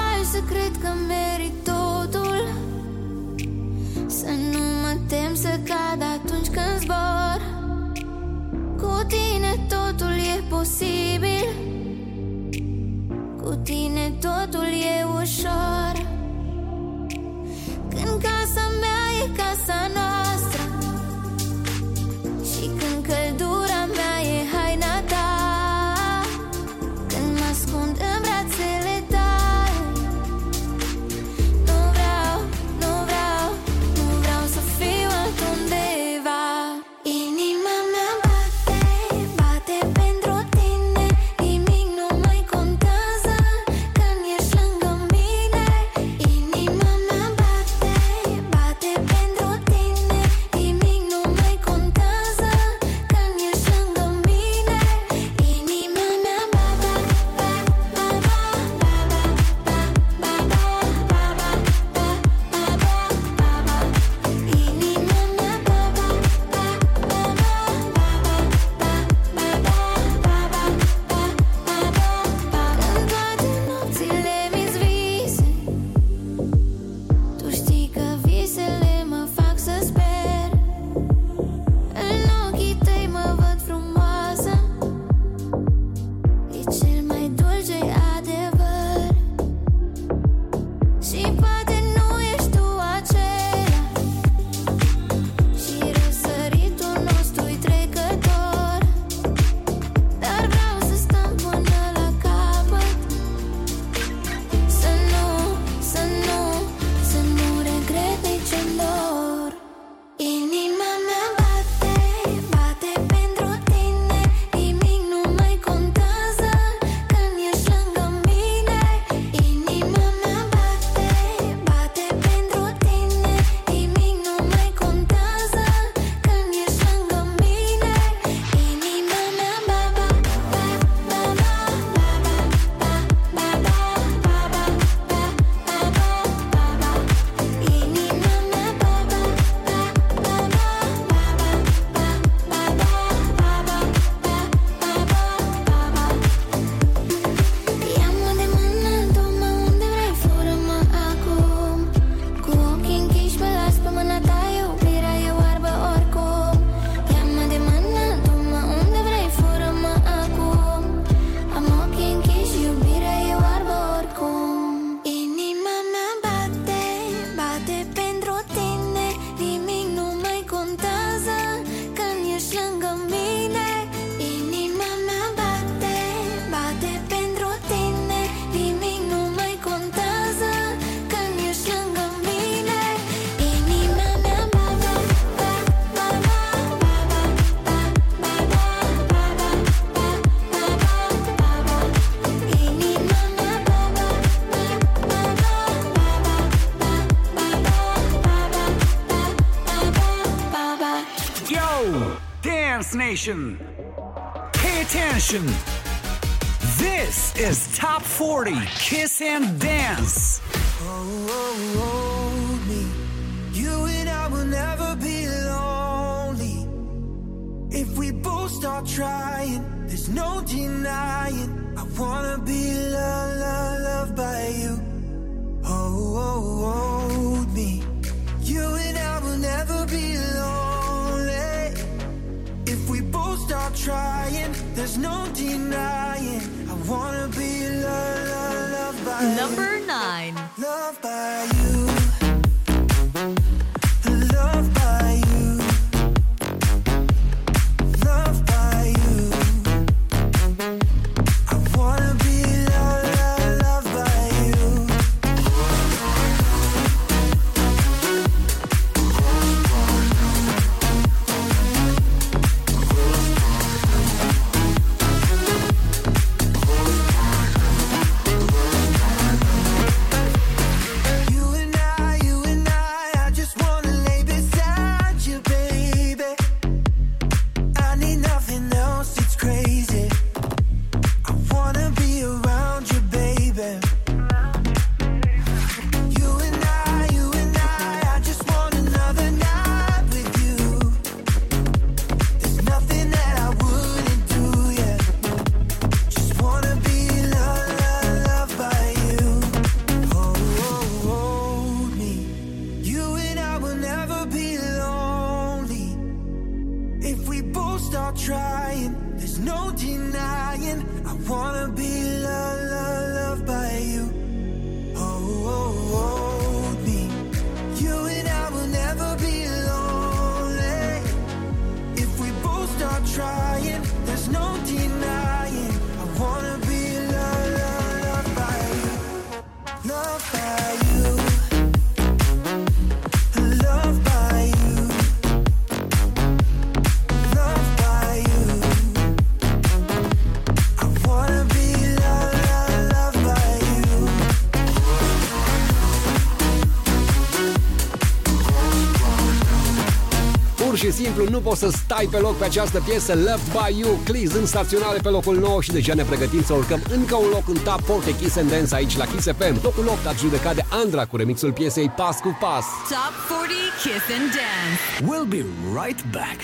simplu nu poți să stai pe loc pe această piesă Loved by You, Cleese în staționare pe locul 9 și deja ne pregătim să urcăm încă un loc în Top 40 Kiss and Dance aici la Kiss FM. Locul 8 a judecat de Andra cu remixul piesei Pas cu Pas. Top 40 Kiss and Dance. We'll be right back.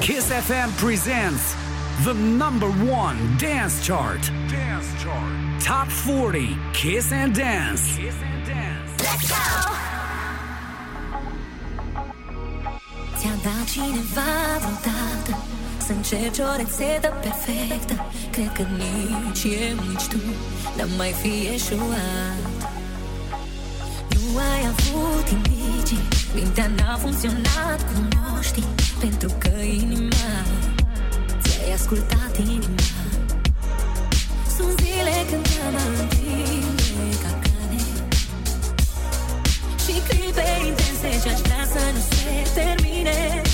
Kiss FM presents the number one dance chart. Dance chart. Top 40 Kiss and Dance. Kiss and Ți-a dat cineva vreodată? Să încerci o rețetă perfectă. Cred că nici eu, nici tu N-am mai fi eșuat. Nu ai avut indicii Mintea n-a funcționat cum o știi Pentru că inima Ți-ai ascultat inima. Sunt zile când te-am întinde și clipe intense ce aș vrea să nu se termine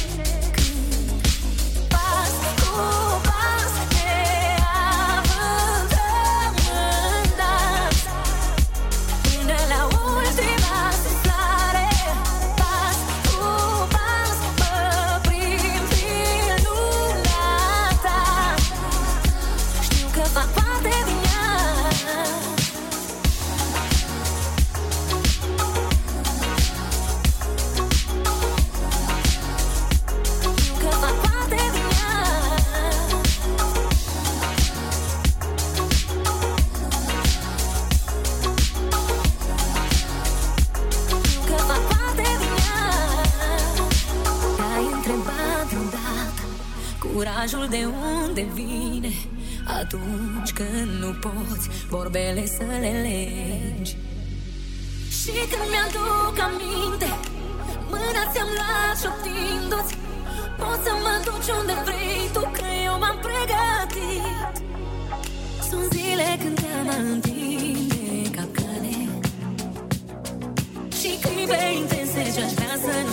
poți Vorbele să le legi. Și când mi-aduc aminte Mâna ți-am luat șoptindu-ți. Poți să mă duci unde vrei tu Că eu m-am pregătit. Sunt zile când te-am întinde capcane. Și clipe intense ce-aș vrea să nu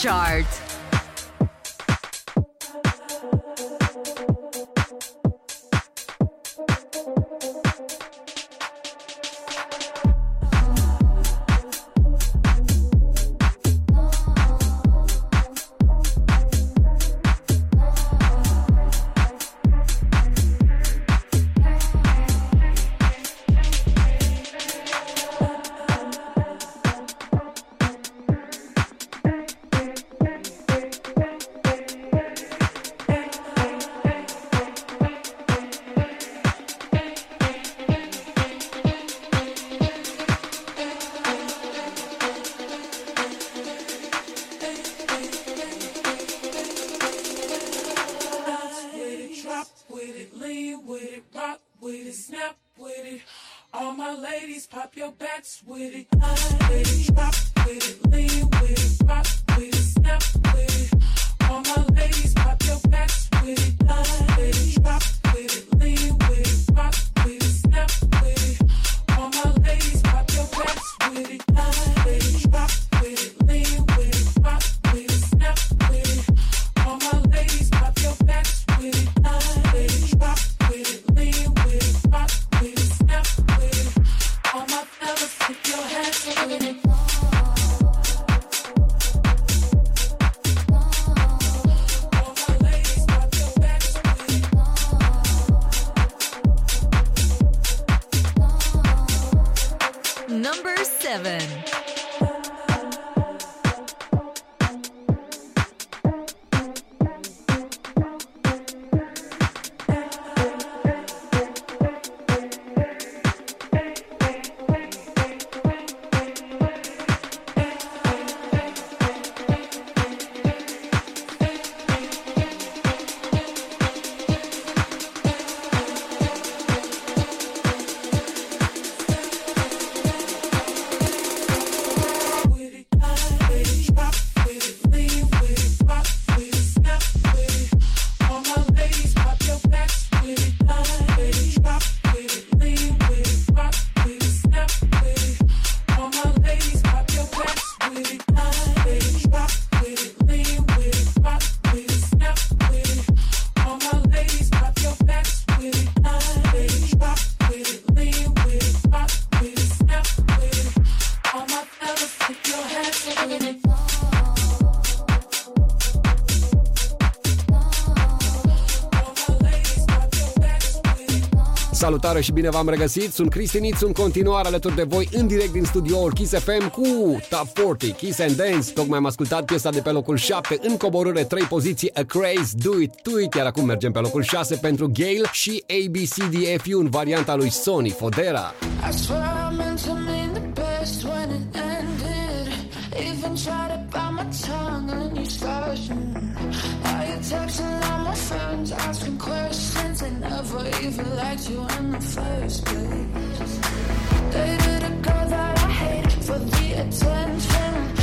Charge. Salutare și bine v-am regăsit! Sunt Cristi Nițu continuare alături de voi în direct din studioul Kiss FM cu Top 40 Kiss and Dance. Tocmai am ascultat piesa de pe locul 7 în coborâre 3 poziții A Craze, Do It, Do It, iar acum mergem pe locul 6 pentru Gale și ABCDFU în varianta lui Sony Fodera. I friends asking questions. They never even liked you in the first place. Dated a girl that I hated for the attention.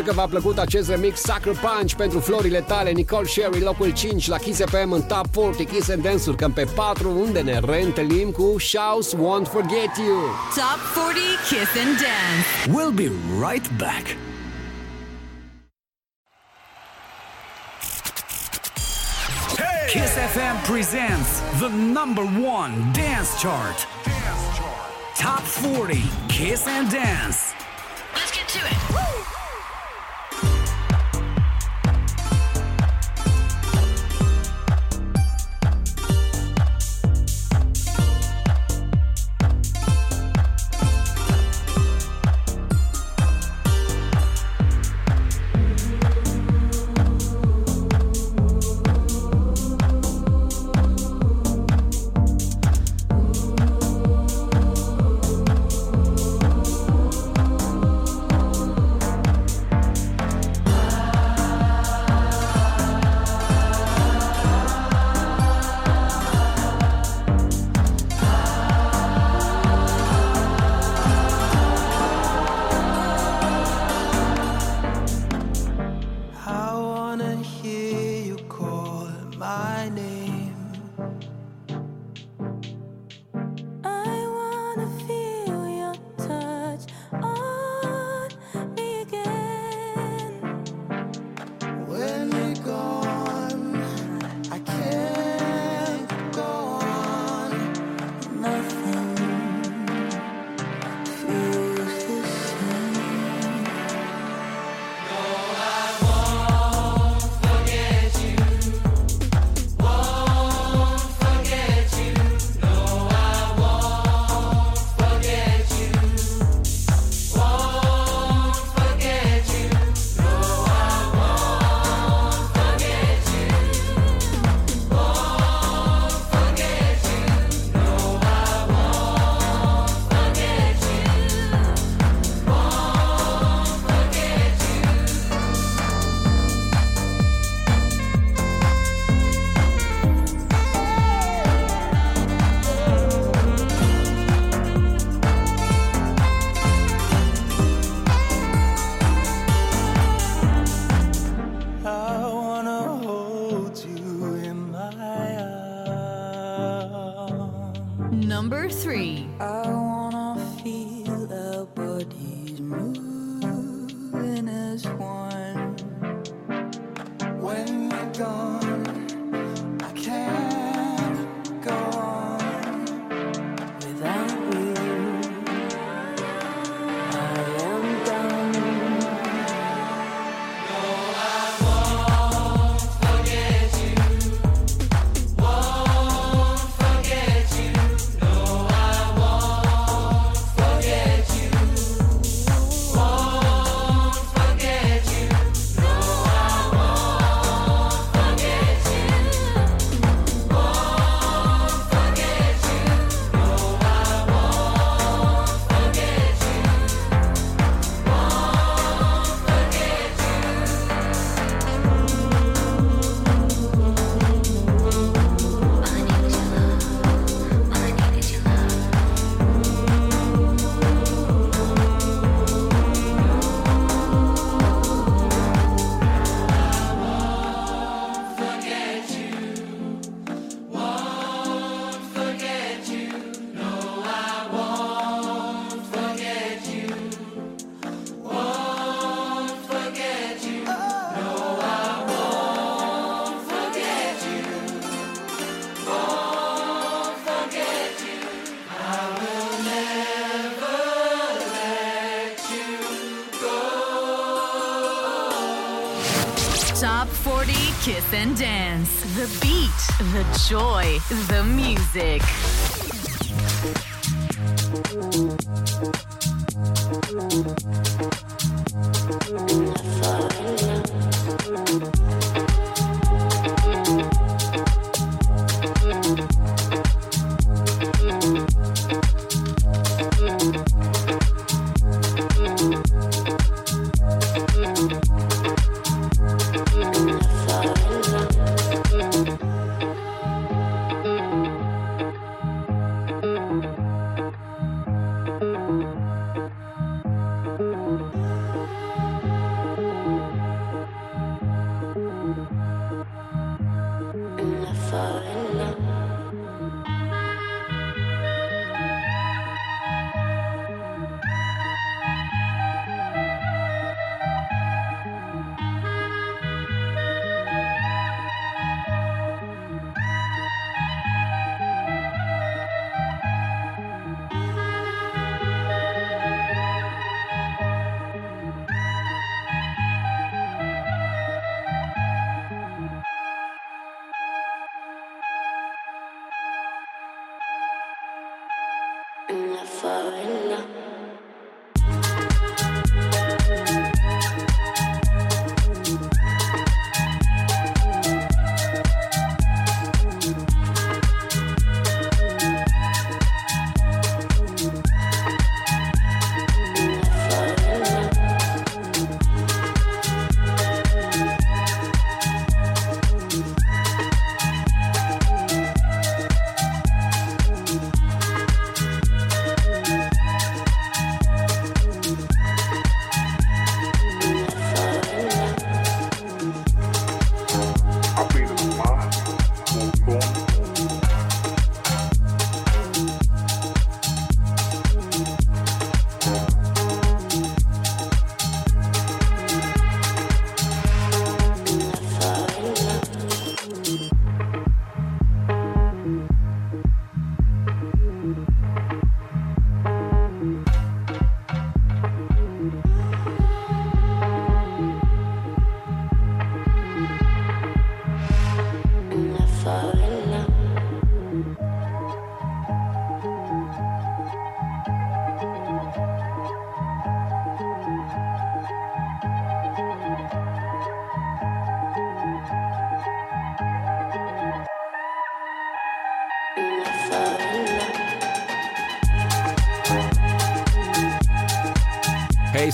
Sper că v-a plăcut acest remix Sucker Punch pentru florile tale Nicole Sherry, locul 5 la Kiss FM în Top 40 Kiss and Dance-uri, când pe 4 unde ne reîntâlnim cu Shouts Won't Forget You. Top 40 Kiss and Dance. We'll be right back. Hey! Kiss FM presents the number one dance chart. Dance chart. Top 40 Kiss and Dance. Top 40 Kiss and Dance. The beat, the joy, the music.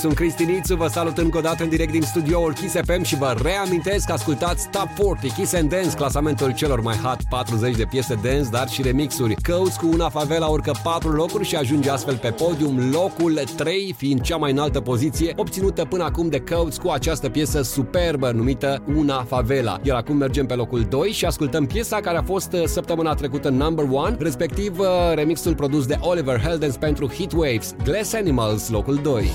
Hei, sunt Cristinițu, vă salut încă o dată în direct din studioul Kiss FM și vă reamintesc că ascultați Top 40 Kiss and Dance, clasamentul celor mai hot 40 de piese dance, dar și remixuri. Căuți cu una favela urcă 4 locuri și ajunge astfel pe podium locul 3, fiind cea mai înaltă poziție obținută până acum de Căuți cu această piesă superbă numită Una Favela. Iar acum mergem pe locul 2 și ascultăm piesa care a fost uh, săptămâna trecută number 1, respectiv uh, remixul produs de Oliver Heldens pentru Heat Waves, Glass Animals, locul 2.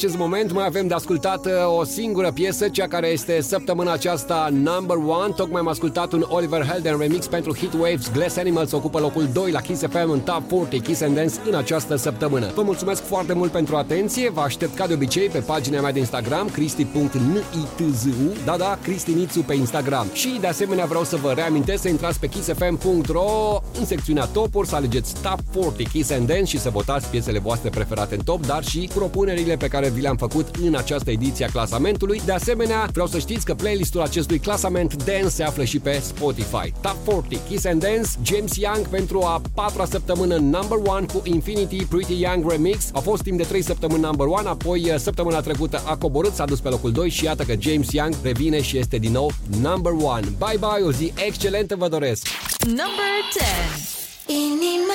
Acest moment mai avem de ascultat uh, o singură piesă, cea care este săptămâna aceasta number one. Tocmai am ascultat un Oliver Helden remix pentru Heat Waves. Glass Animals ocupă locul 2 la Kiss FM în Top 40 Kiss and Dance în această săptămână. Vă mulțumesc foarte mult pentru atenție. Vă aștept ca de obicei pe pagina mea de Instagram cristi.nitzu Da, da, Cristinițu pe Instagram. Și de asemenea vreau să vă reamintesc să intrați pe kissfm.ro în secțiunea topuri, să alegeți Top 40 Kiss and Dance și să votați piesele voastre preferate în top, dar și propunerile pe care vi le-am făcut în această ediție a clasamentului. De asemenea, vreau să știți că playlistul acestui clasament Dance se află și pe Spotify. Top 40 Kiss and Dance, James Young pentru a patra săptămână number one cu Infinity Pretty Young Remix. A fost timp de 3 săptămâni number one, apoi săptămâna trecută a coborât, s-a dus pe locul 2 și iată că James Young revine și este din nou number one. Bye bye, o zi excelentă vă doresc! Number 10.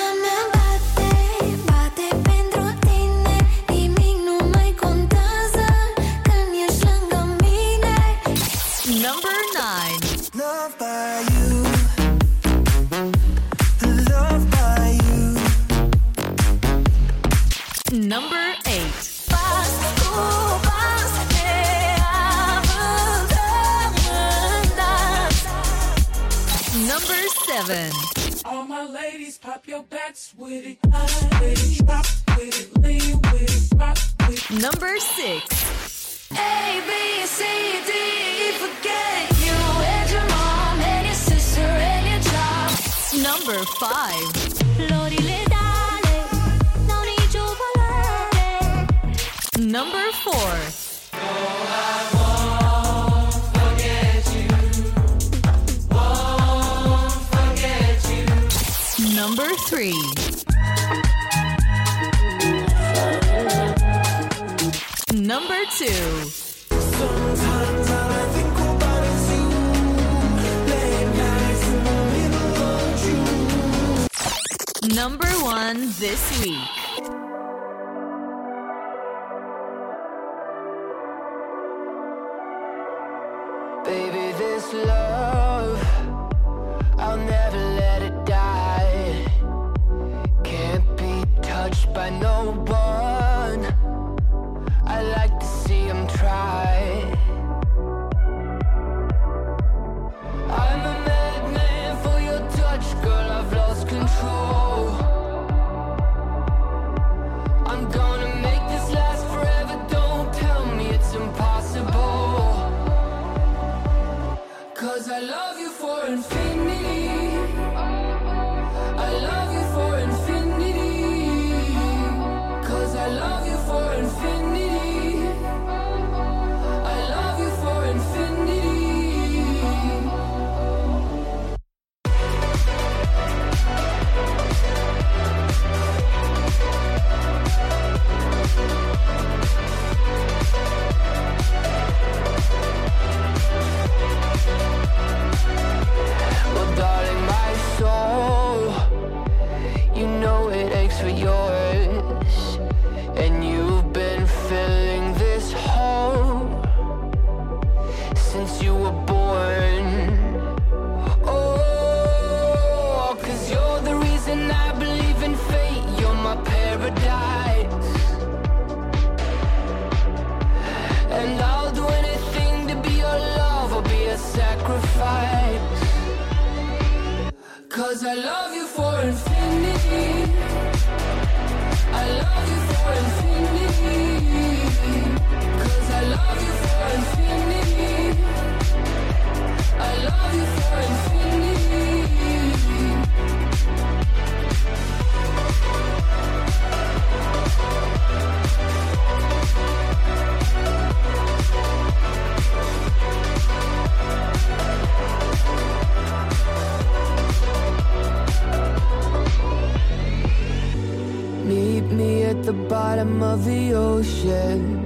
my ladies, pop your backs with it. Number six. A, B, C, D, forget you and your mom and your sister and your job. Number five. Number four. Number 3. Number 2. Number 1 this week. and feel for yours, and you've been filling this hole since you were born. Oh, cause you're the reason I believe in fate, you're my paradise. And I'll do anything to be your love or be a sacrifice. Cause I love you for infinity. Meet me at the bottom of the ocean